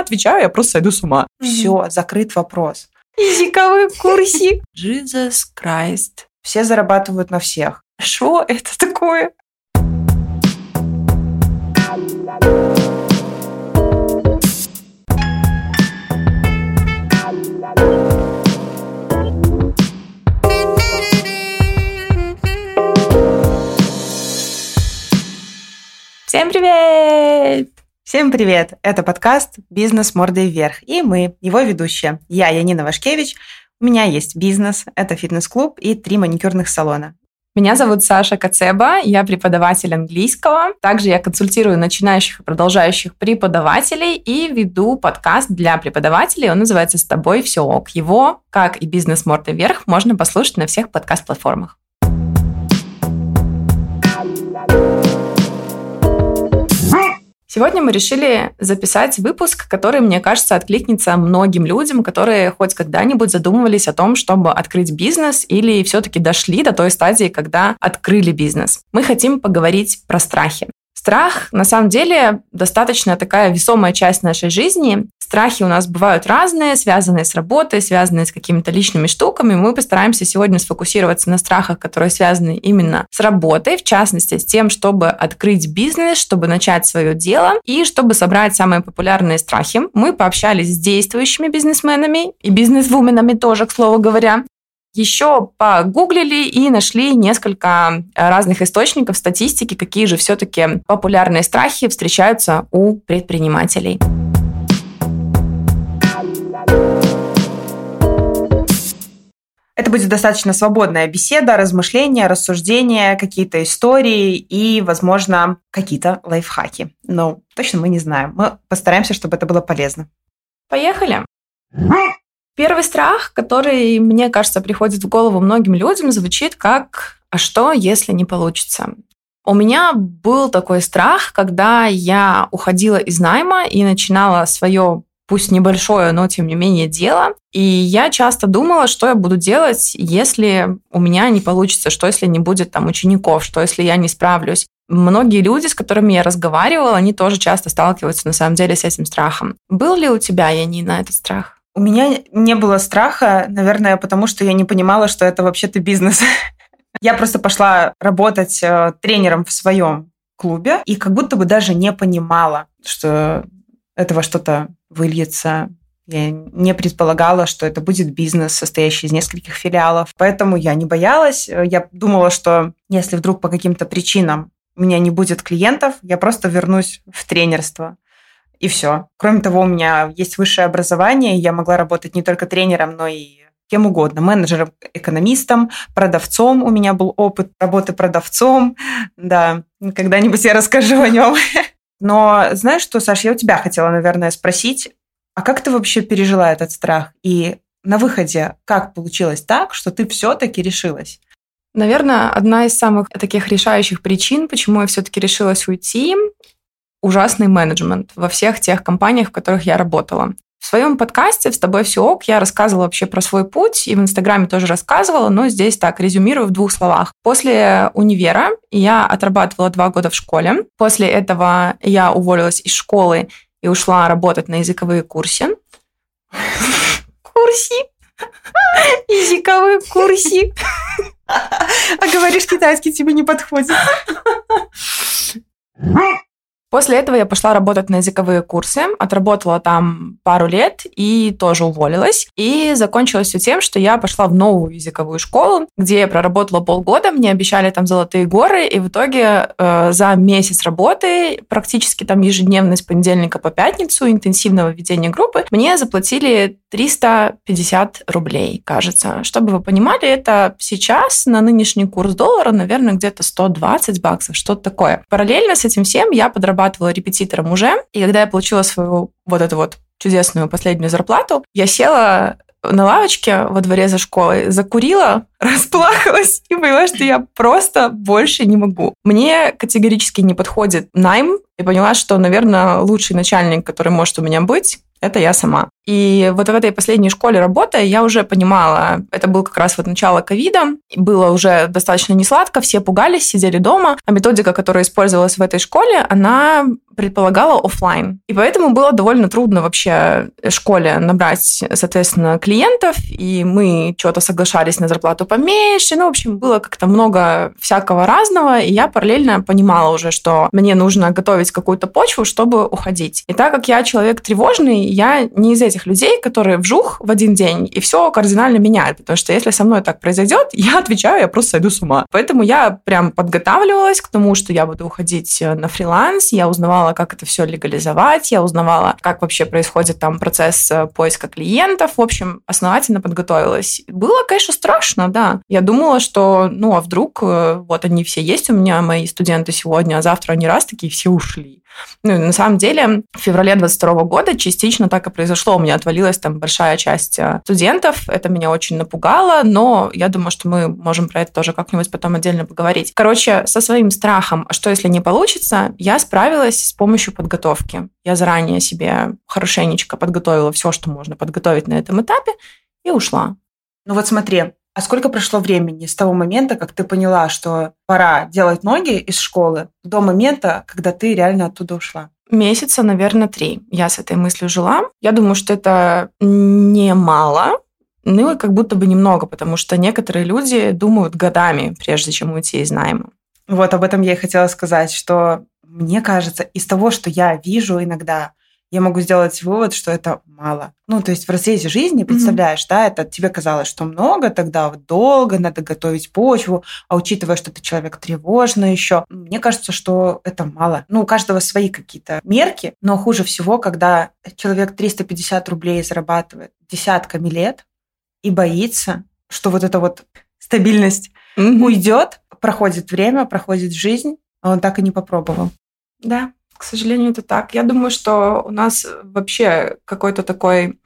отвечаю, я просто сойду с ума. Все, закрыт вопрос. Языковой курсик. Jesus Christ. Все зарабатывают на всех. Что это такое? Всем привет! Всем привет! Это подкаст «Бизнес мордой вверх» и мы, его ведущие. Я Янина Вашкевич, у меня есть бизнес, это фитнес-клуб и три маникюрных салона. Меня зовут Саша Кацеба, я преподаватель английского. Также я консультирую начинающих и продолжающих преподавателей и веду подкаст для преподавателей. Он называется «С тобой все ок». Его, как и «Бизнес мордой вверх», можно послушать на всех подкаст-платформах. Сегодня мы решили записать выпуск, который, мне кажется, откликнется многим людям, которые хоть когда-нибудь задумывались о том, чтобы открыть бизнес или все-таки дошли до той стадии, когда открыли бизнес. Мы хотим поговорить про страхи. Страх, на самом деле, достаточно такая весомая часть нашей жизни. Страхи у нас бывают разные, связанные с работой, связанные с какими-то личными штуками. Мы постараемся сегодня сфокусироваться на страхах, которые связаны именно с работой, в частности, с тем, чтобы открыть бизнес, чтобы начать свое дело и чтобы собрать самые популярные страхи. Мы пообщались с действующими бизнесменами и бизнесвуменами тоже, к слову говоря, еще погуглили и нашли несколько э, разных источников статистики, какие же все-таки популярные страхи встречаются у предпринимателей. Это будет достаточно свободная беседа, размышления, рассуждения, какие-то истории и, возможно, какие-то лайфхаки. Но точно мы не знаем. Мы постараемся, чтобы это было полезно. Поехали! Первый страх, который, мне кажется, приходит в голову многим людям, звучит как «А что, если не получится?» У меня был такой страх, когда я уходила из найма и начинала свое пусть небольшое, но тем не менее дело. И я часто думала, что я буду делать, если у меня не получится, что если не будет там учеников, что если я не справлюсь. Многие люди, с которыми я разговаривала, они тоже часто сталкиваются на самом деле с этим страхом. Был ли у тебя, Янина, этот страх? У меня не было страха, наверное, потому что я не понимала, что это вообще-то бизнес. Я просто пошла работать э, тренером в своем клубе и как будто бы даже не понимала, что этого что-то выльется. Я не предполагала, что это будет бизнес, состоящий из нескольких филиалов. Поэтому я не боялась. Я думала, что если вдруг по каким-то причинам у меня не будет клиентов, я просто вернусь в тренерство и все. Кроме того, у меня есть высшее образование, я могла работать не только тренером, но и кем угодно, менеджером, экономистом, продавцом. У меня был опыт работы продавцом. Да, когда-нибудь я расскажу о нем. Но знаешь что, Саш, я у тебя хотела, наверное, спросить, а как ты вообще пережила этот страх? И на выходе как получилось так, что ты все-таки решилась? Наверное, одна из самых таких решающих причин, почему я все-таки решилась уйти, ужасный менеджмент во всех тех компаниях, в которых я работала. В своем подкасте «С тобой все ок» я рассказывала вообще про свой путь, и в Инстаграме тоже рассказывала, но здесь так, резюмирую в двух словах. После универа я отрабатывала два года в школе. После этого я уволилась из школы и ушла работать на языковые курсы. Курси? Языковые курси. А говоришь, китайский тебе не подходит. После этого я пошла работать на языковые курсы, отработала там пару лет и тоже уволилась. И закончилось все тем, что я пошла в новую языковую школу, где я проработала полгода, мне обещали там золотые горы, и в итоге э, за месяц работы, практически там ежедневно с понедельника по пятницу, интенсивного ведения группы, мне заплатили 350 рублей, кажется. Чтобы вы понимали, это сейчас на нынешний курс доллара, наверное, где-то 120 баксов, что-то такое. Параллельно с этим всем я подрабатывала репетитором уже, и когда я получила свою вот эту вот чудесную последнюю зарплату, я села на лавочке во дворе за школой, закурила, расплакалась и поняла, что я просто больше не могу. Мне категорически не подходит найм, и поняла, что, наверное, лучший начальник, который может у меня быть, это я сама. И вот в этой последней школе работая, я уже понимала, это был как раз вот начало ковида, было уже достаточно несладко, все пугались, сидели дома, а методика, которая использовалась в этой школе, она предполагала офлайн. И поэтому было довольно трудно вообще школе набрать, соответственно, клиентов, и мы что-то соглашались на зарплату поменьше. Ну, в общем, было как-то много всякого разного, и я параллельно понимала уже, что мне нужно готовить какую-то почву, чтобы уходить. И так как я человек тревожный, я не из этих людей, которые вжух в один день, и все кардинально меняет. Потому что если со мной так произойдет, я отвечаю, я просто сойду с ума. Поэтому я прям подготавливалась к тому, что я буду уходить на фриланс, я узнавала узнавала, как это все легализовать, я узнавала, как вообще происходит там процесс э, поиска клиентов. В общем, основательно подготовилась. Было, конечно, страшно, да. Я думала, что, ну, а вдруг э, вот они все есть у меня, мои студенты сегодня, а завтра они раз такие все ушли. Ну, на самом деле, в феврале 22 года частично так и произошло. У меня отвалилась там большая часть э, студентов. Это меня очень напугало, но я думаю, что мы можем про это тоже как-нибудь потом отдельно поговорить. Короче, со своим страхом, что если не получится, я справилась с помощью подготовки. Я заранее себе хорошенечко подготовила все, что можно подготовить на этом этапе, и ушла. Ну вот смотри, а сколько прошло времени с того момента, как ты поняла, что пора делать ноги из школы, до момента, когда ты реально оттуда ушла? Месяца, наверное, три. Я с этой мыслью жила. Я думаю, что это немало, ну и как будто бы немного, потому что некоторые люди думают годами, прежде чем уйти из найма. Вот об этом я и хотела сказать, что мне кажется, из того, что я вижу иногда я могу сделать вывод, что это мало. Ну, то есть в разрезе жизни, представляешь, mm-hmm. да, это тебе казалось, что много, тогда вот долго надо готовить почву, а учитывая, что ты человек тревожный еще, мне кажется, что это мало. Ну, у каждого свои какие-то мерки, но хуже всего, когда человек 350 рублей зарабатывает десятками лет и боится, что вот эта вот стабильность mm-hmm. уйдет, проходит время, проходит жизнь, а он так и не попробовал. Да, к сожалению, это так. Я думаю, что у нас вообще какой-то такой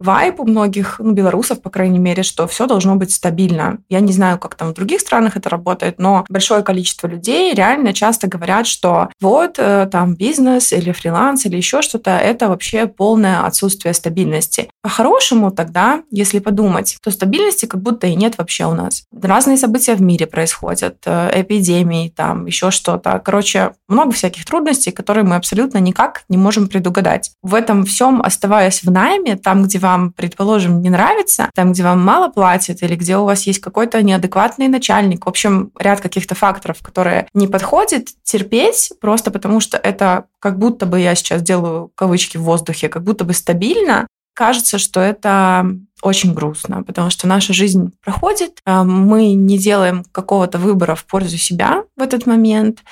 вайб у многих, ну, белорусов, по крайней мере, что все должно быть стабильно. Я не знаю, как там в других странах это работает, но большое количество людей реально часто говорят, что вот э, там бизнес или фриланс или еще что-то, это вообще полное отсутствие стабильности. По-хорошему тогда, если подумать, то стабильности как будто и нет вообще у нас. Разные события в мире происходят, э, эпидемии, там еще что-то. Короче, много всяких трудностей, которые мы абсолютно никак не можем предугадать. В этом всем, оставаясь в найме, там, где вам, предположим, не нравится, там, где вам мало платят, или где у вас есть какой-то неадекватный начальник, в общем, ряд каких-то факторов, которые не подходят, терпеть просто потому, что это как будто бы я сейчас делаю кавычки в воздухе, как будто бы стабильно, кажется, что это очень грустно, потому что наша жизнь проходит, а мы не делаем какого-то выбора в пользу себя в этот момент,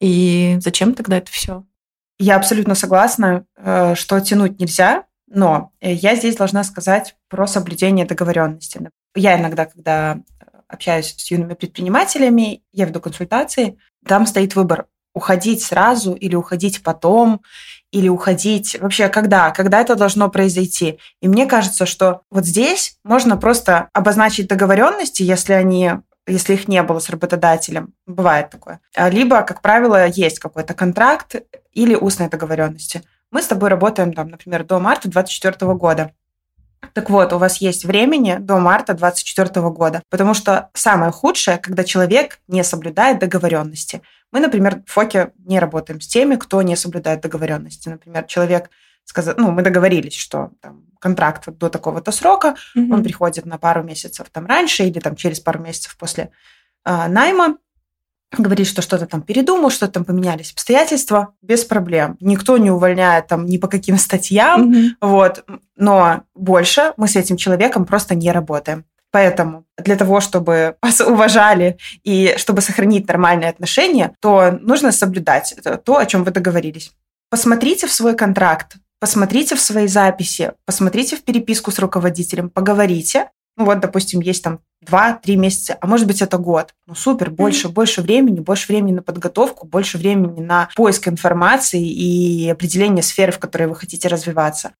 и зачем тогда это все? Я абсолютно согласна, э, что тянуть нельзя, но э, я здесь должна сказать про соблюдение договоренности. Я иногда, когда общаюсь с юными предпринимателями, я веду консультации, там стоит выбор уходить сразу или уходить потом, или уходить вообще когда, когда это должно произойти. И мне кажется, что вот здесь можно просто обозначить договоренности, если они если их не было с работодателем, бывает такое. Либо, как правило, есть какой-то контракт или устные договоренности. Мы с тобой работаем, там, например, до марта 2024 года. Так вот, у вас есть времени до марта 2024 года, потому что самое худшее, когда человек не соблюдает договоренности. Мы, например, в ФОКе не работаем с теми, кто не соблюдает договоренности. Например, человек сказал, ну, мы договорились, что там, контракт до такого-то срока, mm-hmm. он приходит на пару месяцев там раньше или там через пару месяцев после э, найма, говорит, что что-то там передумал, что там поменялись обстоятельства, без проблем. Никто не увольняет там ни по каким статьям, mm-hmm. вот. Но больше мы с этим человеком просто не работаем. Поэтому для того, чтобы вас уважали и чтобы сохранить нормальные отношения, то нужно соблюдать то, о чем вы договорились. Посмотрите в свой контракт, посмотрите в свои записи, посмотрите в переписку с руководителем, поговорите, ну вот, допустим, есть там 2-3 месяца, а может быть это год. Ну супер, больше, mm-hmm. больше времени, больше времени на подготовку, больше времени на поиск информации и определение сферы, в которой вы хотите развиваться.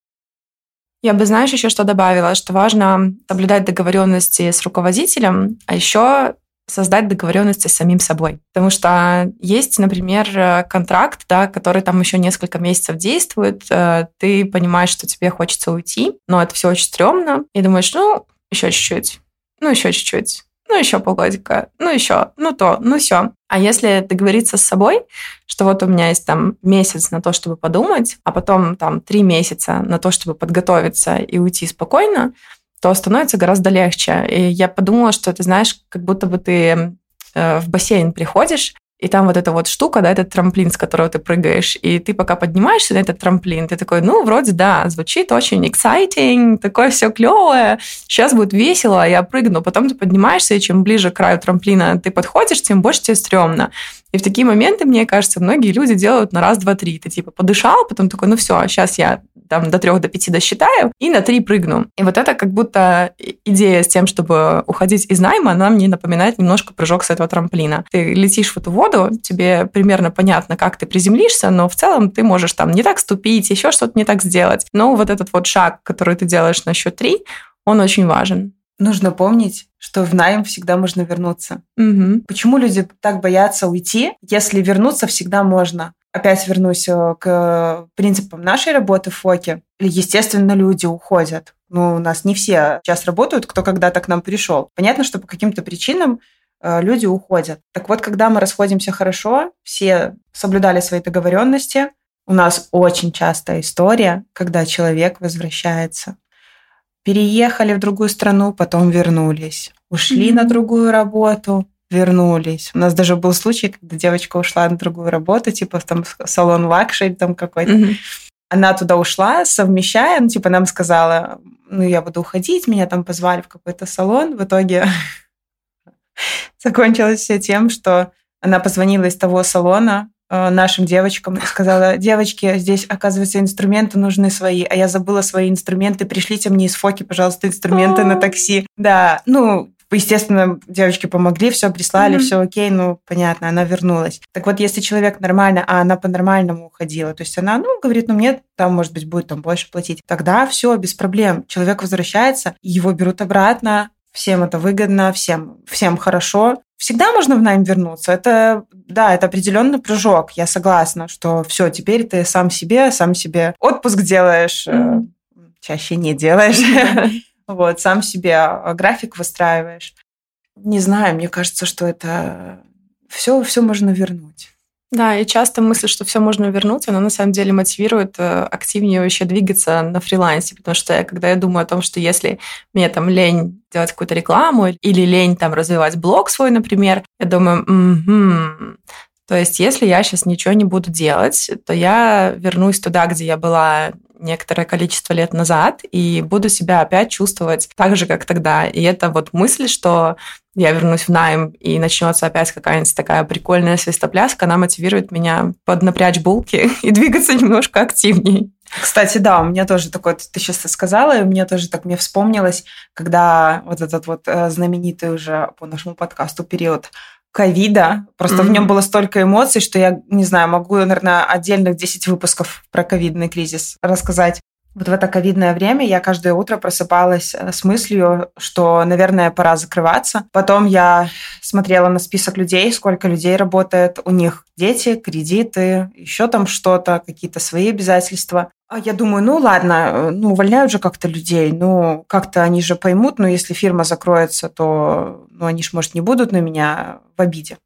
Я бы, знаешь, еще что добавила, что важно соблюдать договоренности с руководителем, а еще создать договоренности с самим собой. Потому что есть, например, контракт, да, который там еще несколько месяцев действует, э, ты понимаешь, что тебе хочется уйти, но это все очень стрёмно, и думаешь, ну, еще чуть-чуть, ну, еще чуть-чуть, ну, еще полгодика, ну, еще, ну, то, ну, все. А если договориться с собой, что вот у меня есть там месяц на то, чтобы подумать, а потом там три месяца на то, чтобы подготовиться и уйти спокойно, то становится гораздо легче. И я подумала, что ты знаешь, как будто бы ты э, в бассейн приходишь, и там вот эта вот штука, да, этот трамплин, с которого ты прыгаешь, и ты пока поднимаешься на этот трамплин, ты такой, ну, вроде да, звучит очень exciting, такое все клевое, сейчас будет весело, я прыгну. Потом ты поднимаешься, и чем ближе к краю трамплина ты подходишь, тем больше тебе стрёмно. И в такие моменты, мне кажется, многие люди делают на раз, два, три. Ты типа подышал, потом такой, ну все, сейчас я там до трех, до пяти досчитаю и на три прыгну. И вот это как будто идея с тем, чтобы уходить из найма, она мне напоминает немножко прыжок с этого трамплина. Ты летишь в эту воду, тебе примерно понятно, как ты приземлишься, но в целом ты можешь там не так ступить, еще что-то не так сделать. Но вот этот вот шаг, который ты делаешь на счет три, он очень важен. Нужно помнить, что в найм всегда можно вернуться. Угу. Почему люди так боятся уйти, если вернуться всегда можно? Опять вернусь э, к принципам нашей работы в ФОКе. Естественно, люди уходят. Ну, у нас не все сейчас работают, кто когда-то к нам пришел. Понятно, что по каким-то причинам э, люди уходят. Так вот, когда мы расходимся хорошо, все соблюдали свои договоренности, у нас очень частая история, когда человек возвращается переехали в другую страну, потом вернулись, ушли mm-hmm. на другую работу, вернулись. У нас даже был случай, когда девочка ушла на другую работу, типа там салон luxury там какой-то. Mm-hmm. Она туда ушла, совмещая, ну, типа нам сказала, ну, я буду уходить, меня там позвали в какой-то салон. В итоге закончилось все тем, что она позвонила из того салона, нашим девочкам и сказала, девочки, здесь, оказывается, инструменты нужны свои, а я забыла свои инструменты, пришлите мне из Фоки, пожалуйста, инструменты на такси. Да, ну, Естественно, девочки помогли, все прислали, mm-hmm. все окей, ну, понятно, она вернулась. Так вот, если человек нормально, а она по-нормальному уходила, то есть она, ну, говорит, ну, мне там, может быть, будет там больше платить, тогда все, без проблем. Человек возвращается, его берут обратно, всем это выгодно, всем, всем хорошо. Всегда можно в найм вернуться. Это, да, это определенный прыжок. Я согласна, что все, теперь ты сам себе, сам себе отпуск делаешь, mm-hmm. чаще не делаешь. Вот, сам себе а, график выстраиваешь. Не знаю, мне кажется, что это все, все можно вернуть. Да, и часто мысль, что все можно вернуть, она на самом деле мотивирует э, активнее вообще двигаться на фрилансе, потому что когда я думаю о том, что если мне там лень делать какую-то рекламу или лень там развивать блог свой, например, я думаю, то есть если я сейчас ничего не буду делать, то я вернусь туда, где я была некоторое количество лет назад и буду себя опять чувствовать так же, как тогда. И это вот мысль, что я вернусь в найм и начнется опять какая-нибудь такая прикольная свистопляска, она мотивирует меня поднапрячь булки и двигаться немножко активнее. Кстати, да, у меня тоже такое, ты сейчас сказала, и у меня тоже так мне вспомнилось, когда вот этот вот э, знаменитый уже по нашему подкасту период ковида. Просто mm-hmm. в нем было столько эмоций, что я, не знаю, могу, наверное, отдельных 10 выпусков про ковидный кризис рассказать. Вот в это ковидное время я каждое утро просыпалась э, с мыслью, что, наверное, пора закрываться. Потом я смотрела на список людей, сколько людей работает. У них дети, кредиты, еще там что-то, какие-то свои обязательства. А я думаю, ну ладно, ну увольняют же как-то людей, ну как-то они же поймут, но если фирма закроется, то ну, они же, может, не будут на меня в обиде.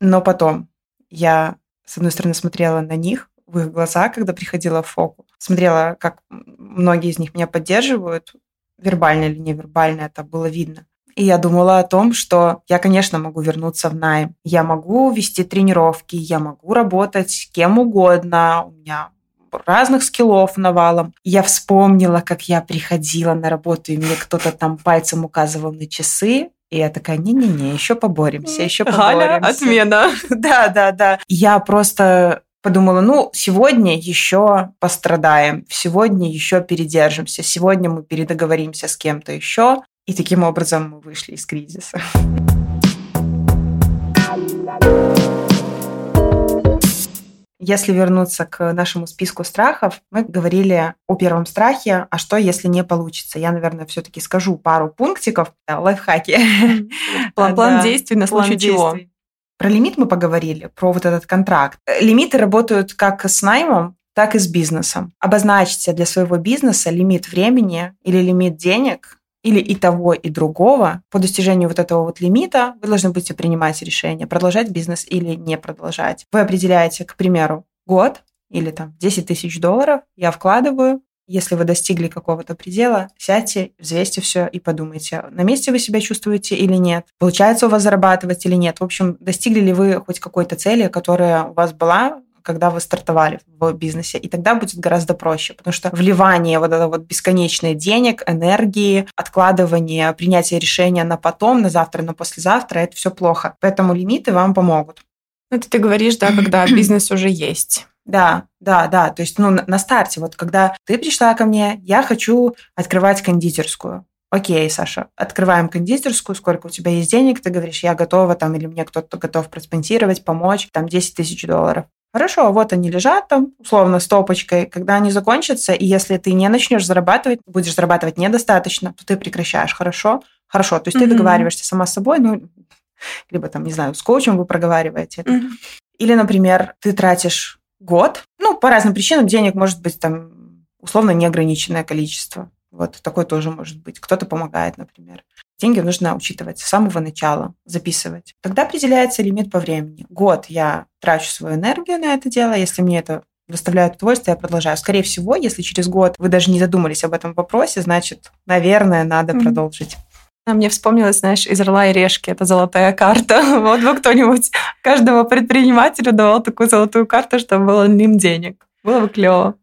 Но потом я, с одной стороны, смотрела на них, в их глаза, когда приходила в фоку, смотрела, как многие из них меня поддерживают, вербально или невербально, это было видно. И я думала о том, что я, конечно, могу вернуться в найм. Я могу вести тренировки, я могу работать кем угодно. У меня разных скиллов навалом. Я вспомнила, как я приходила на работу, и мне кто-то там пальцем указывал на часы, и я такая, не-не-не, еще поборемся, еще поборемся. Галя, отмена. Да, да, да. Я просто подумала, ну, сегодня еще пострадаем, сегодня еще передержимся, сегодня мы передоговоримся с кем-то еще, и таким образом мы вышли из кризиса. Если вернуться к нашему списку страхов, мы говорили о первом страхе, а что, если не получится? Я, наверное, все-таки скажу пару пунктиков, лайфхаки. План, действий на случай чего. Про лимит мы поговорили, про вот этот контракт. Лимиты работают как с наймом, так и с бизнесом. Обозначьте для своего бизнеса лимит времени или лимит денег, или и того, и другого, по достижению вот этого вот лимита вы должны будете принимать решение, продолжать бизнес или не продолжать. Вы определяете, к примеру, год или там 10 тысяч долларов я вкладываю, если вы достигли какого-то предела, сядьте, взвесьте все и подумайте, на месте вы себя чувствуете или нет, получается у вас зарабатывать или нет. В общем, достигли ли вы хоть какой-то цели, которая у вас была, когда вы стартовали в бизнесе. И тогда будет гораздо проще, потому что вливание вот это вот бесконечное денег, энергии, откладывание, принятие решения на потом, на завтра, на послезавтра, это все плохо. Поэтому лимиты вам помогут. Это ты говоришь, да, когда бизнес уже есть. Да, да, да. То есть, ну, на старте, вот когда ты пришла ко мне, я хочу открывать кондитерскую. Окей, Саша, открываем кондитерскую, сколько у тебя есть денег, ты говоришь, я готова там, или мне кто-то готов проспонсировать, помочь, там 10 тысяч долларов. Хорошо, вот они лежат там, условно, стопочкой. Когда они закончатся, и если ты не начнешь зарабатывать, будешь зарабатывать недостаточно, то ты прекращаешь. Хорошо? Хорошо. То есть mm-hmm. ты договариваешься сама с собой, ну, либо там, не знаю, с коучем вы проговариваете это. Mm-hmm. Или, например, ты тратишь год, ну, по разным причинам денег может быть там условно неограниченное количество. Вот такое тоже может быть. Кто-то помогает, например. Деньги нужно учитывать с самого начала, записывать. Тогда определяется лимит по времени. Год я трачу свою энергию на это дело, если мне это доставляет удовольствие, я продолжаю. Скорее всего, если через год вы даже не задумались об этом вопросе, значит, наверное, надо mm-hmm. продолжить. А мне вспомнилось, знаешь, из «Орла и решки» это золотая карта. Вот бы кто-нибудь каждому предпринимателю давал такую золотую карту, чтобы было ним денег. Было бы клево.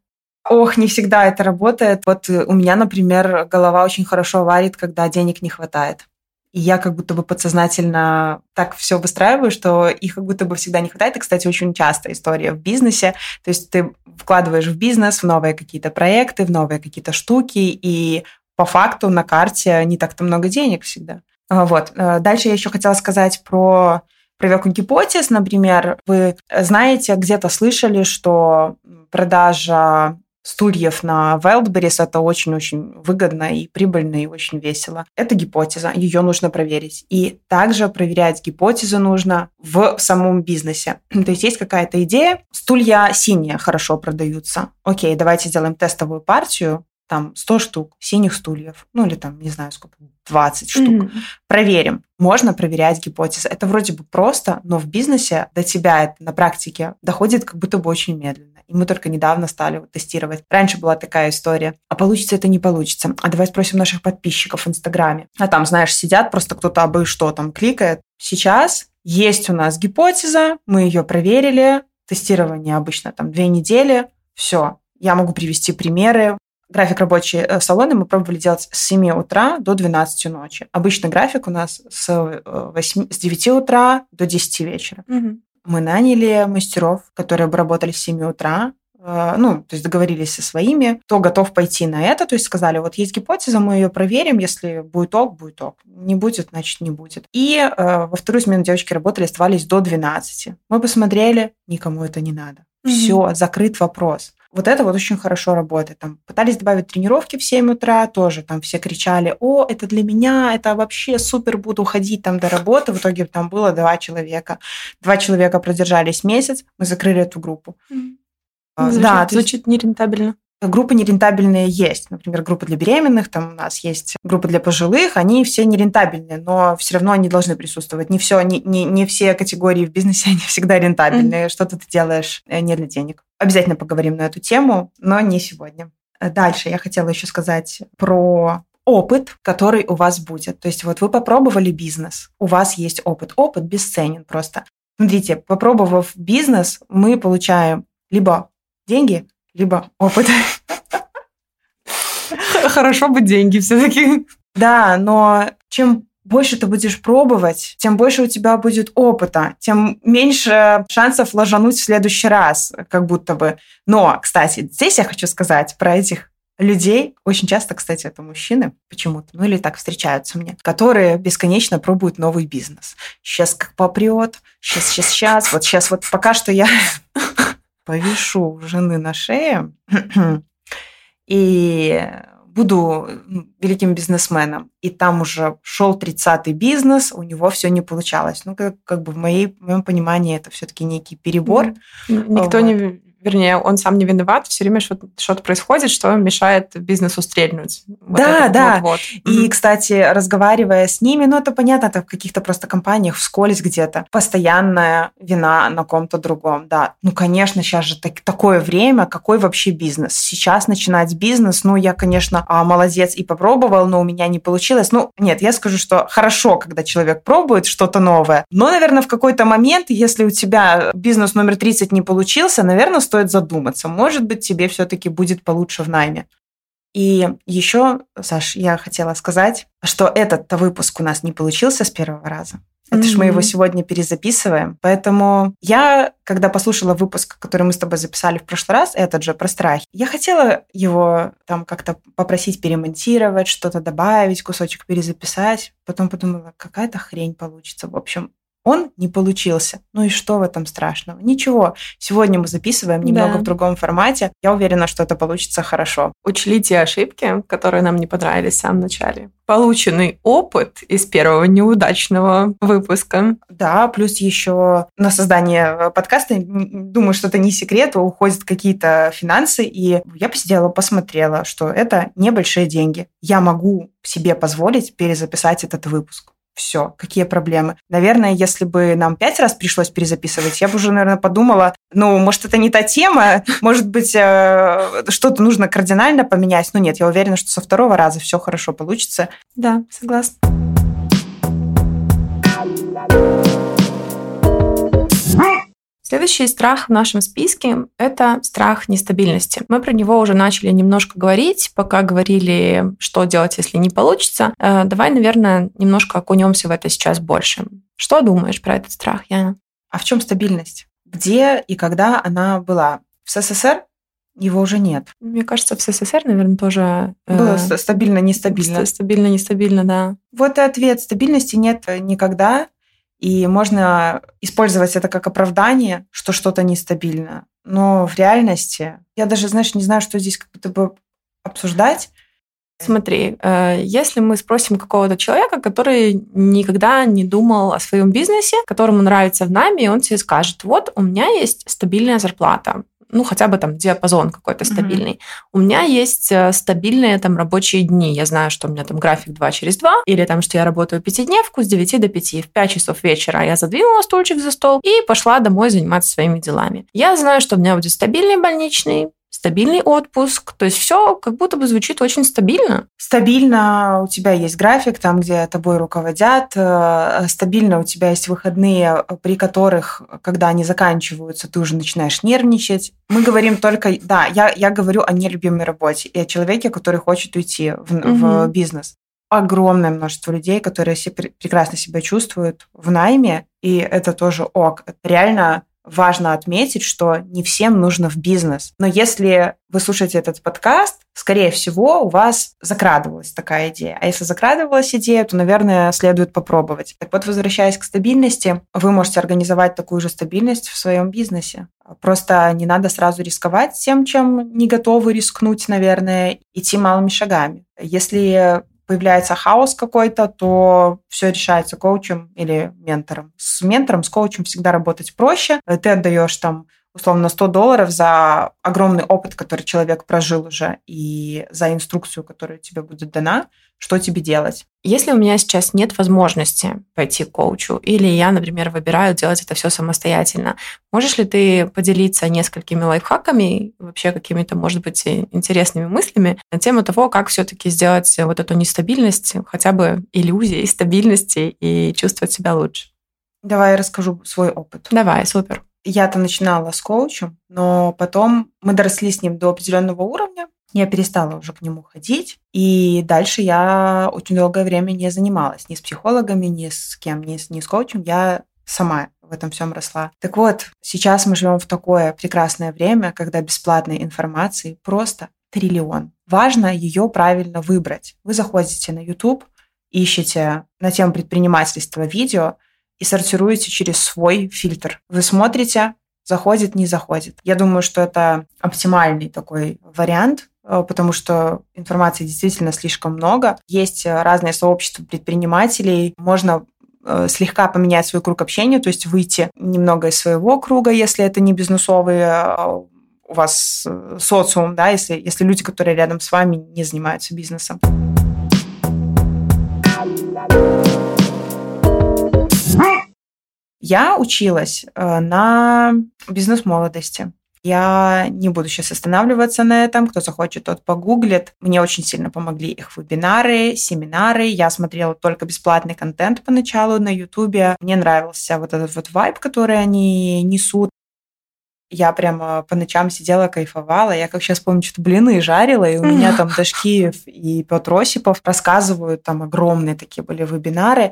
Ох, не всегда это работает. Вот э, у меня, например, голова очень хорошо варит, когда денег не хватает. И я как будто бы подсознательно так все выстраиваю, что их как будто бы всегда не хватает. И, кстати, очень частая история в бизнесе. То есть ты вкладываешь в бизнес, в новые какие-то проекты, в новые какие-то штуки, и по факту на карте не так-то много денег всегда. А, вот. Э, дальше я еще хотела сказать про проверку гипотез. Например, вы знаете, где-то слышали, что продажа стульев на Wildberries это очень-очень выгодно и прибыльно, и очень весело. Это гипотеза, ее нужно проверить. И также проверять гипотезы нужно в самом бизнесе. То есть есть какая-то идея, стулья синие хорошо продаются. Окей, давайте сделаем тестовую партию, там 100 штук синих стульев, ну или там, не знаю сколько, 20 штук. Mm-hmm. Проверим. Можно проверять гипотезы. Это вроде бы просто, но в бизнесе до тебя это на практике доходит как будто бы очень медленно. И мы только недавно стали вот тестировать. Раньше была такая история. А получится это не получится. А давай спросим наших подписчиков в Инстаграме. А там, знаешь, сидят просто кто-то абы что там кликает. Сейчас есть у нас гипотеза, мы ее проверили. Тестирование обычно там две недели. Все. Я могу привести примеры. График рабочий э, салона мы пробовали делать с 7 утра до 12 ночи. Обычный график у нас с, 8, э, с 9 утра до 10 вечера. Угу. Мы наняли мастеров, которые бы работали с 7 утра, э, ну, то есть договорились со своими, кто готов пойти на это, то есть сказали, вот есть гипотеза, мы ее проверим, если будет ок, будет ок, не будет, значит, не будет. И э, во вторую смену девочки работали, оставались до 12. Мы посмотрели, никому это не надо. Mm-hmm. Все, закрыт вопрос. Вот это вот очень хорошо работает. Там пытались добавить тренировки в 7 утра, тоже там все кричали, о, это для меня, это вообще супер, буду ходить там до работы. В итоге там было два человека. Два человека продержались месяц, мы закрыли эту группу. Mm. Звучит, да, звучит нерентабельно. Группы нерентабельные есть. Например, группы для беременных, там у нас есть группы для пожилых, они все нерентабельные, но все равно они должны присутствовать. Не все, не, не, не все категории в бизнесе, они всегда рентабельные. Mm-hmm. Что-то ты делаешь э, не для денег. Обязательно поговорим на эту тему, но не сегодня. Дальше я хотела еще сказать про опыт, который у вас будет. То есть вот вы попробовали бизнес, у вас есть опыт. Опыт бесценен просто. Смотрите, попробовав бизнес, мы получаем либо деньги, либо опыт. Хорошо бы деньги все-таки. Да, но чем больше ты будешь пробовать, тем больше у тебя будет опыта, тем меньше шансов ложануть в следующий раз, как будто бы. Но, кстати, здесь я хочу сказать про этих людей, очень часто, кстати, это мужчины почему-то, ну или так встречаются мне, которые бесконечно пробуют новый бизнес. Сейчас как попрет, сейчас, сейчас, сейчас, вот сейчас вот пока что я повешу жены на шее и буду великим бизнесменом. И там уже шел 30-й бизнес, у него все не получалось. Ну, как, как бы в, моей, в моем понимании это все-таки некий перебор. Никто вот. не вернее, он сам не виноват, все время что-то происходит, что мешает бизнесу стрельнуть. Вот да, да. Вот, вот. И, кстати, разговаривая с ними, ну, это понятно, это в каких-то просто компаниях вскользь где-то, постоянная вина на ком-то другом, да. Ну, конечно, сейчас же так, такое время, какой вообще бизнес? Сейчас начинать бизнес, ну, я, конечно, а, молодец и попробовал, но у меня не получилось. Ну, нет, я скажу, что хорошо, когда человек пробует что-то новое, но, наверное, в какой-то момент, если у тебя бизнес номер 30 не получился, наверное, стоит задуматься. Может быть, тебе все-таки будет получше в найме. И еще, Саш, я хотела сказать, что этот выпуск у нас не получился с первого раза. Это mm-hmm. ж мы его сегодня перезаписываем. Поэтому я, когда послушала выпуск, который мы с тобой записали в прошлый раз, этот же про страхи, я хотела его там как-то попросить перемонтировать, что-то добавить, кусочек перезаписать. Потом подумала, какая-то хрень получится. В общем, он не получился. Ну и что в этом страшного? Ничего. Сегодня мы записываем немного да. в другом формате. Я уверена, что это получится хорошо. Учли те ошибки, которые нам не понравились в самом начале. Полученный опыт из первого неудачного выпуска. Да, плюс еще на создание подкаста, думаю, что это не секрет, уходят какие-то финансы, и я посидела, посмотрела, что это небольшие деньги. Я могу себе позволить перезаписать этот выпуск все, какие проблемы. Наверное, если бы нам пять раз пришлось перезаписывать, я бы уже, наверное, подумала, ну, может, это не та тема, может быть, э, что-то нужно кардинально поменять. Но нет, я уверена, что со второго раза все хорошо получится. Да, согласна. Следующий страх в нашем списке – это страх нестабильности. Мы про него уже начали немножко говорить, пока говорили, что делать, если не получится. Э, давай, наверное, немножко окунемся в это сейчас больше. Что думаешь про этот страх, Яна? А в чем стабильность? Где и когда она была? В СССР его уже нет. Мне кажется, в СССР, наверное, тоже... Э, Было э, стабильно-нестабильно. Стабильно-нестабильно, да. Вот и ответ. Стабильности нет никогда. И можно использовать это как оправдание, что что-то нестабильно. Но в реальности я даже, знаешь, не знаю, что здесь как будто бы обсуждать. Смотри, э, если мы спросим какого-то человека, который никогда не думал о своем бизнесе, которому нравится в нами, он тебе скажет, вот у меня есть стабильная зарплата, ну, хотя бы там диапазон какой-то стабильный. Mm-hmm. У меня есть э, стабильные там рабочие дни. Я знаю, что у меня там график 2 через 2, или там, что я работаю пятидневку с 9 до 5. В 5 часов вечера я задвинула стульчик за стол и пошла домой заниматься своими делами. Я знаю, что у меня будет стабильный больничный, стабильный отпуск. То есть все как будто бы звучит очень стабильно. Стабильно у тебя есть график, там, где тобой руководят. Э, стабильно у тебя есть выходные, при которых, когда они заканчиваются, ты уже начинаешь нервничать. Мы говорим только... Да, я, я говорю о нелюбимой работе и о человеке, который хочет уйти в, угу. в бизнес огромное множество людей, которые все прекрасно себя чувствуют в найме, и это тоже ок. Это реально важно отметить, что не всем нужно в бизнес. Но если вы слушаете этот подкаст, скорее всего, у вас закрадывалась такая идея. А если закрадывалась идея, то, наверное, следует попробовать. Так вот, возвращаясь к стабильности, вы можете организовать такую же стабильность в своем бизнесе. Просто не надо сразу рисковать тем, чем не готовы рискнуть, наверное, идти малыми шагами. Если появляется хаос какой-то, то все решается коучем или ментором. С ментором, с коучем всегда работать проще. Ты отдаешь там условно 100 долларов за огромный опыт, который человек прожил уже, и за инструкцию, которая тебе будет дана, что тебе делать. Если у меня сейчас нет возможности пойти к коучу, или я, например, выбираю делать это все самостоятельно, можешь ли ты поделиться несколькими лайфхаками, вообще какими-то, может быть, интересными мыслями на тему того, как все-таки сделать вот эту нестабильность хотя бы иллюзией стабильности и чувствовать себя лучше? Давай я расскажу свой опыт. Давай, супер. Я-то начинала с коучем, но потом мы доросли с ним до определенного уровня, я перестала уже к нему ходить, и дальше я очень долгое время не занималась ни с психологами, ни с кем, ни с, ни с коучем. Я сама в этом всем росла. Так вот, сейчас мы живем в такое прекрасное время, когда бесплатной информации просто триллион. Важно ее правильно выбрать. Вы заходите на YouTube, ищете на тему предпринимательства видео и сортируете через свой фильтр. Вы смотрите, заходит, не заходит. Я думаю, что это оптимальный такой вариант, э, потому что информации действительно слишком много. Есть разные сообщества предпринимателей, можно э, слегка поменять свой круг общения, то есть выйти немного из своего круга, если это не бизнесовые а у вас э, социум, да, если, если люди, которые рядом с вами, не занимаются бизнесом. Я училась э, на бизнес-молодости. Я не буду сейчас останавливаться на этом. Кто захочет, тот погуглит. Мне очень сильно помогли их вебинары, семинары. Я смотрела только бесплатный контент поначалу на Ютубе. Мне нравился вот этот вот вайб, который они несут. Я прямо по ночам сидела, кайфовала. Я как сейчас помню, что-то блины жарила, и у меня там Дашкиев и Петр Осипов рассказывают, там огромные такие были вебинары.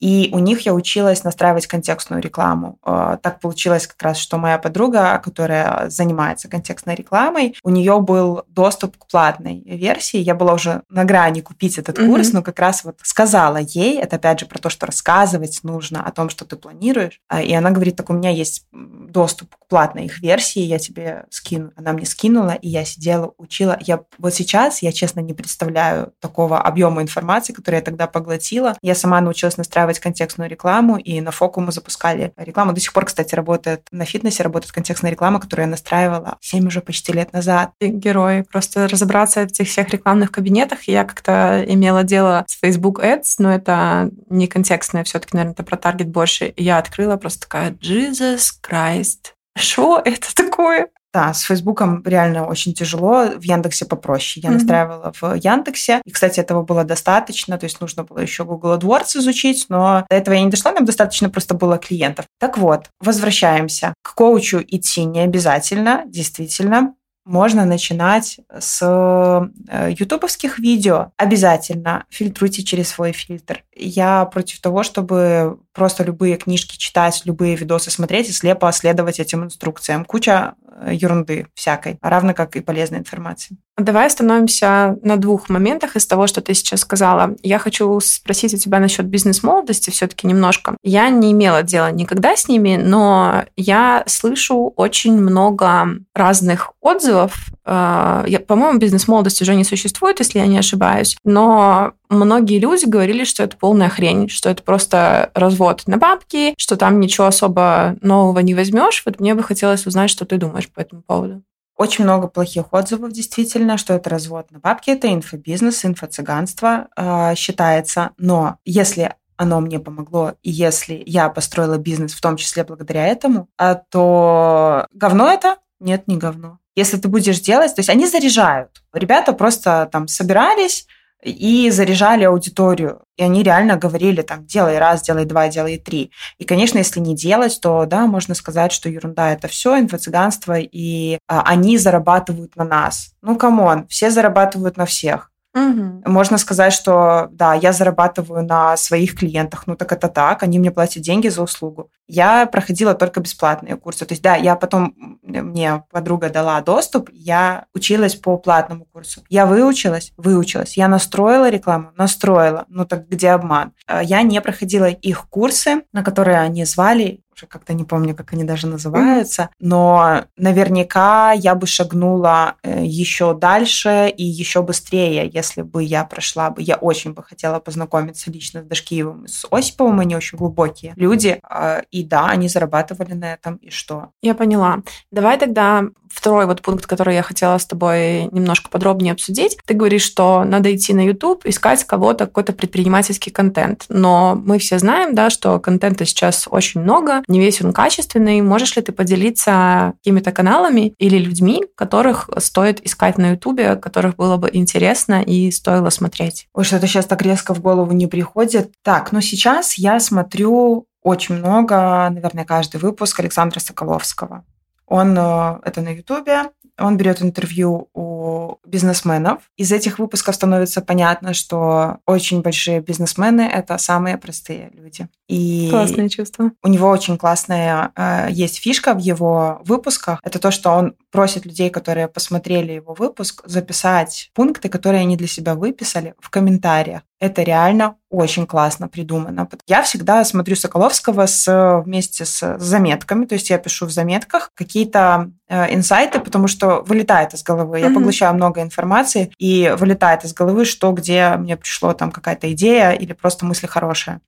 И у них я училась настраивать контекстную рекламу. Э, так получилось как раз, что моя подруга, которая занимается контекстной рекламой, у нее был доступ к платной версии. Я была уже на грани купить этот mm-hmm. курс, но как раз вот сказала ей, это опять же про то, что рассказывать нужно о том, что ты планируешь. А, и она говорит, так у меня есть доступ к платной их версии, я тебе скину. Она мне скинула, и я сидела, учила. Я вот сейчас, я честно не представляю такого объема информации, который я тогда поглотила. Я сама научилась настраивать делать контекстную рекламу, и на Фоку мы запускали рекламу. До сих пор, кстати, работает на фитнесе, работает контекстная реклама, которую я настраивала 7 уже почти лет назад. Герой. Просто разобраться в этих всех рекламных кабинетах. Я как-то имела дело с Facebook Ads, но это не контекстная, все таки наверное, это про таргет больше. И я открыла просто такая, Jesus Christ, что это такое? Да, с Фейсбуком реально очень тяжело, в Яндексе попроще. Я mm-hmm. настраивала в Яндексе, и, кстати, этого было достаточно, то есть нужно было еще Google AdWords изучить, но до этого я не дошла, нам достаточно просто было клиентов. Так вот, возвращаемся. К коучу идти не обязательно, действительно можно начинать с э, ютубовских видео. Обязательно фильтруйте через свой фильтр. Я против того, чтобы просто любые книжки читать, любые видосы смотреть и слепо следовать этим инструкциям. Куча ерунды всякой, равно как и полезной информации. Давай остановимся на двух моментах из того, что ты сейчас сказала. Я хочу спросить у тебя насчет бизнес-молодости все-таки немножко. Я не имела дела никогда с ними, но я слышу очень много разных отзывов. Э, по-моему, бизнес-молодость уже не существует, если я не ошибаюсь, но многие люди говорили, что это полная хрень, что это просто развод на бабки, что там ничего особо нового не возьмешь. Вот мне бы хотелось узнать, что ты думаешь по этому поводу. Очень много плохих отзывов, действительно, что это развод на бабки, это инфобизнес, инфо-цыганство э, считается. Но если оно мне помогло, и если я построила бизнес в том числе благодаря этому, а то говно это? Нет, не говно. Если ты будешь делать, то есть они заряжают. Ребята просто там собирались, и заряжали аудиторию. И они реально говорили, там, делай раз, делай два, делай три. И, конечно, если не делать, то, да, можно сказать, что ерунда это все, инфо-цыганство, и а, они зарабатывают на нас. Ну, come on, все зарабатывают на всех. Угу. Можно сказать, что да, я зарабатываю на своих клиентах, ну так это так, они мне платят деньги за услугу. Я проходила только бесплатные курсы. То есть да, я потом, мне подруга дала доступ, я училась по платному курсу. Я выучилась, выучилась. Я настроила рекламу, настроила. Ну так где обман? Э, я не проходила их курсы, на которые они звали, уже как-то не помню, как они даже называются, но наверняка я бы шагнула э, еще дальше и еще быстрее, если бы я прошла бы. Я очень бы хотела познакомиться лично с Дашкиевым и с Осиповым, они очень глубокие люди, а, и да, они зарабатывали на этом, и что? Я поняла. Давай тогда второй вот пункт, который я хотела с тобой немножко подробнее обсудить. Ты говоришь, что надо идти на YouTube, искать кого-то, какой-то предпринимательский контент. Но мы все знаем, да, что контента сейчас очень много, не весь он качественный. Можешь ли ты поделиться какими-то каналами или людьми, которых стоит искать на YouTube, которых было бы интересно и стоило смотреть? Ой, что-то сейчас так резко в голову не приходит. Так, ну сейчас я смотрю очень много, наверное, каждый выпуск Александра Соколовского. Он, э, это на Ютубе, он берет интервью у бизнесменов. Из этих выпусков становится понятно, что очень большие бизнесмены — это самые простые люди. И Классное чувство. У него очень классная э, есть фишка в его выпусках. Это то, что он просит людей, которые посмотрели его выпуск, записать пункты, которые они для себя выписали в комментариях. Это реально очень классно придумано. Я всегда смотрю Соколовского с, вместе с заметками, то есть я пишу в заметках какие-то э, инсайты, потому что вылетает из головы. Я mm-hmm. поглощаю много информации, и вылетает из головы, что где мне пришло там какая-то идея или просто мысли хорошие.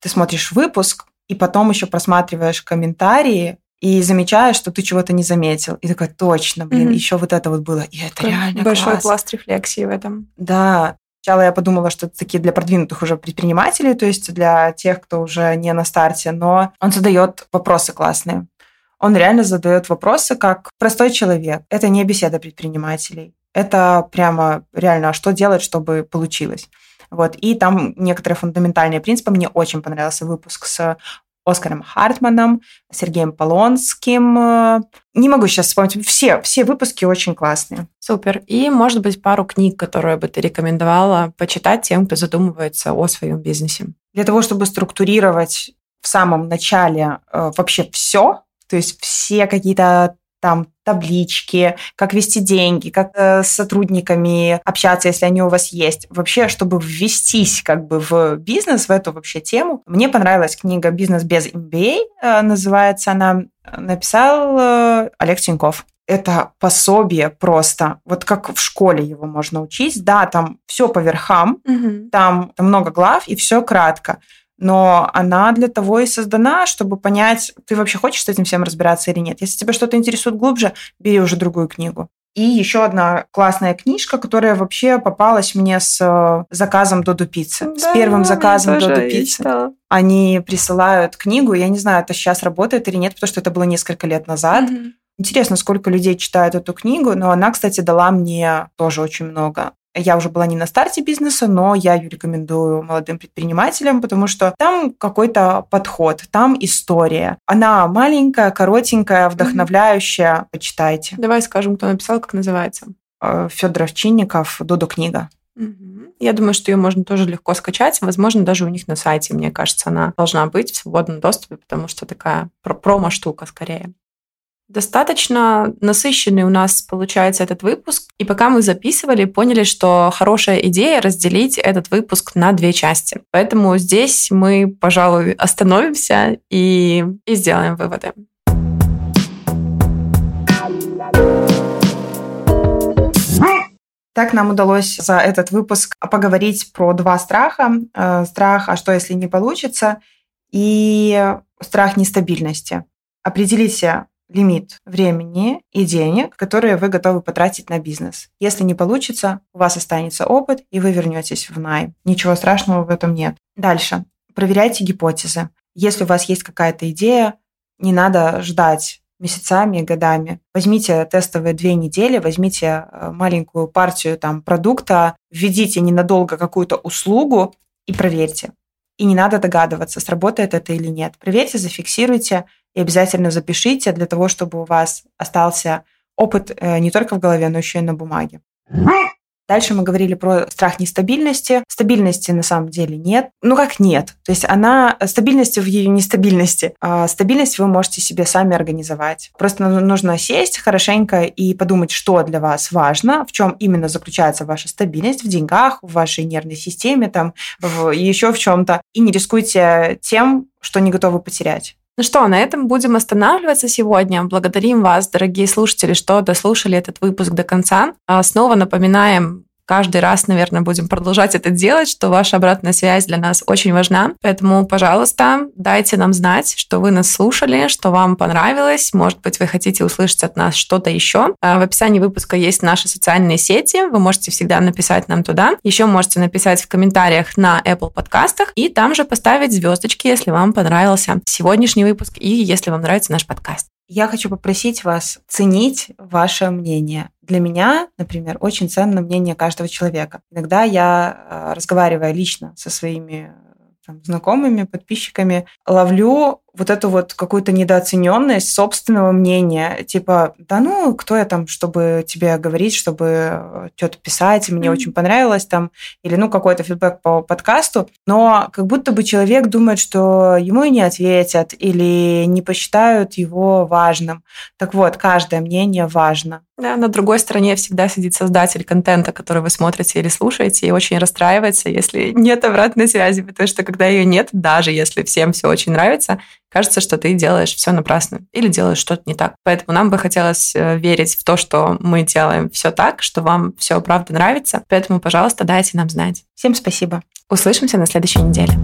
Ты смотришь выпуск, и потом еще просматриваешь комментарии, и замечаешь, что ты чего-то не заметил. И такой, точно, блин, mm-hmm. еще вот это вот было. И это Какой реально Большой класс. пласт рефлексии в этом. Да. Сначала я подумала, что это такие для продвинутых уже предпринимателей, то есть для тех, кто уже не на старте, но он задает вопросы классные. Он реально задает вопросы как простой человек. Это не беседа предпринимателей. Это прямо реально, а что делать, чтобы получилось. Вот. И там некоторые фундаментальные принципы. Мне очень понравился выпуск с Оскаром Хартманом, Сергеем Полонским. Не могу сейчас вспомнить. Все, все выпуски очень классные. Супер. И, может быть, пару книг, которые бы ты рекомендовала почитать тем, кто задумывается о своем бизнесе. Для того, чтобы структурировать в самом начале э, вообще все, то есть все какие-то там таблички, как вести деньги, как э, с сотрудниками общаться, если они у вас есть. Вообще, чтобы ввестись как бы в бизнес, в эту вообще тему. Мне понравилась книга «Бизнес без MBA», э, называется она. Написал э, Олег Тиньков это пособие просто, вот как в школе его можно учить. Да, там все по верхам, угу. там много глав и все кратко но она для того и создана, чтобы понять, ты вообще хочешь с этим всем разбираться или нет. Если тебя что-то интересует глубже, бери уже другую книгу. И еще одна классная книжка, которая вообще попалась мне с э, заказом Доду Пиццы. Да, с первым заказом Доду Пиццы. Они присылают книгу. Я не знаю, это сейчас работает или нет, потому что это было несколько лет назад. Mm-hmm. Интересно, сколько людей читают эту книгу, но она, кстати, дала мне тоже очень много. Я уже была не на старте бизнеса, но я ее рекомендую молодым предпринимателям, потому что там какой-то подход, там история. Она маленькая, коротенькая, вдохновляющая. Mm-hmm. Почитайте. Давай скажем, кто написал, как называется. Э, Федор Овчинников, Додо книга. Я думаю, что ее можно тоже легко скачать. Возможно, даже у них на сайте, мне кажется, она должна быть в свободном доступе, потому что такая промо-штука скорее. Достаточно насыщенный у нас получается этот выпуск. И пока мы записывали, поняли, что хорошая идея разделить этот выпуск на две части. Поэтому здесь мы, пожалуй, остановимся и, и сделаем выводы. Так нам удалось за этот выпуск поговорить про два страха. Э, страх, а что если не получится, и страх нестабильности. Определите, лимит времени и денег, которые вы готовы потратить на бизнес. Если не получится, у вас останется опыт, и вы вернетесь в найм. Ничего страшного в этом нет. Дальше. Проверяйте гипотезы. Если у вас есть какая-то идея, не надо ждать месяцами годами. Возьмите тестовые две недели, возьмите э, маленькую партию там продукта, введите ненадолго какую-то услугу и проверьте. И не надо догадываться, сработает это или нет. Проверьте, зафиксируйте и обязательно запишите для того, чтобы у вас остался опыт э, не только в голове, но еще и на бумаге. Дальше мы говорили про страх нестабильности. Стабильности на самом деле нет. Ну как нет? То есть она, стабильности в ее нестабильности. А стабильность вы можете себе сами организовать. Просто нужно сесть хорошенько и подумать, что для вас важно, в чем именно заключается ваша стабильность, в деньгах, в вашей нервной системе, там, в, еще в чем-то. И не рискуйте тем, что не готовы потерять. Ну что, на этом будем останавливаться сегодня. Благодарим вас, дорогие слушатели, что дослушали этот выпуск до конца. А снова напоминаем, каждый раз, наверное, будем продолжать это делать, что ваша обратная связь для нас очень важна. Поэтому, пожалуйста, дайте нам знать, что вы нас слушали, что вам понравилось. Может быть, вы хотите услышать от нас что-то еще. А, в описании выпуска есть наши социальные сети. Вы можете всегда написать нам туда. Еще можете написать в комментариях на Apple подкастах и там же поставить звездочки, если вам понравился сегодняшний выпуск и если вам нравится наш подкаст. Я хочу попросить вас ценить ваше мнение. Для меня, например, очень ценно мнение каждого человека. Иногда я, э, разговаривая лично со своими там, знакомыми, подписчиками, ловлю вот эту вот какую-то недооцененность собственного мнения. Типа, да ну, кто я там, чтобы тебе говорить, чтобы э, что-то писать, мне mm-hmm. очень понравилось там, или ну какой-то фидбэк по подкасту, но как будто бы человек думает, что ему и не ответят, или не посчитают его важным. Так вот, каждое мнение важно. Да, на другой стороне всегда сидит создатель контента, который вы смотрите или слушаете, и очень расстраивается, если нет обратной связи, потому что когда ее нет, даже если всем все очень нравится, кажется, что ты делаешь все напрасно или делаешь что-то не так. Поэтому нам бы хотелось э, верить в то, что мы делаем все так, что вам все правда нравится. Поэтому, пожалуйста, дайте нам знать. Всем спасибо. Услышимся на следующей неделе.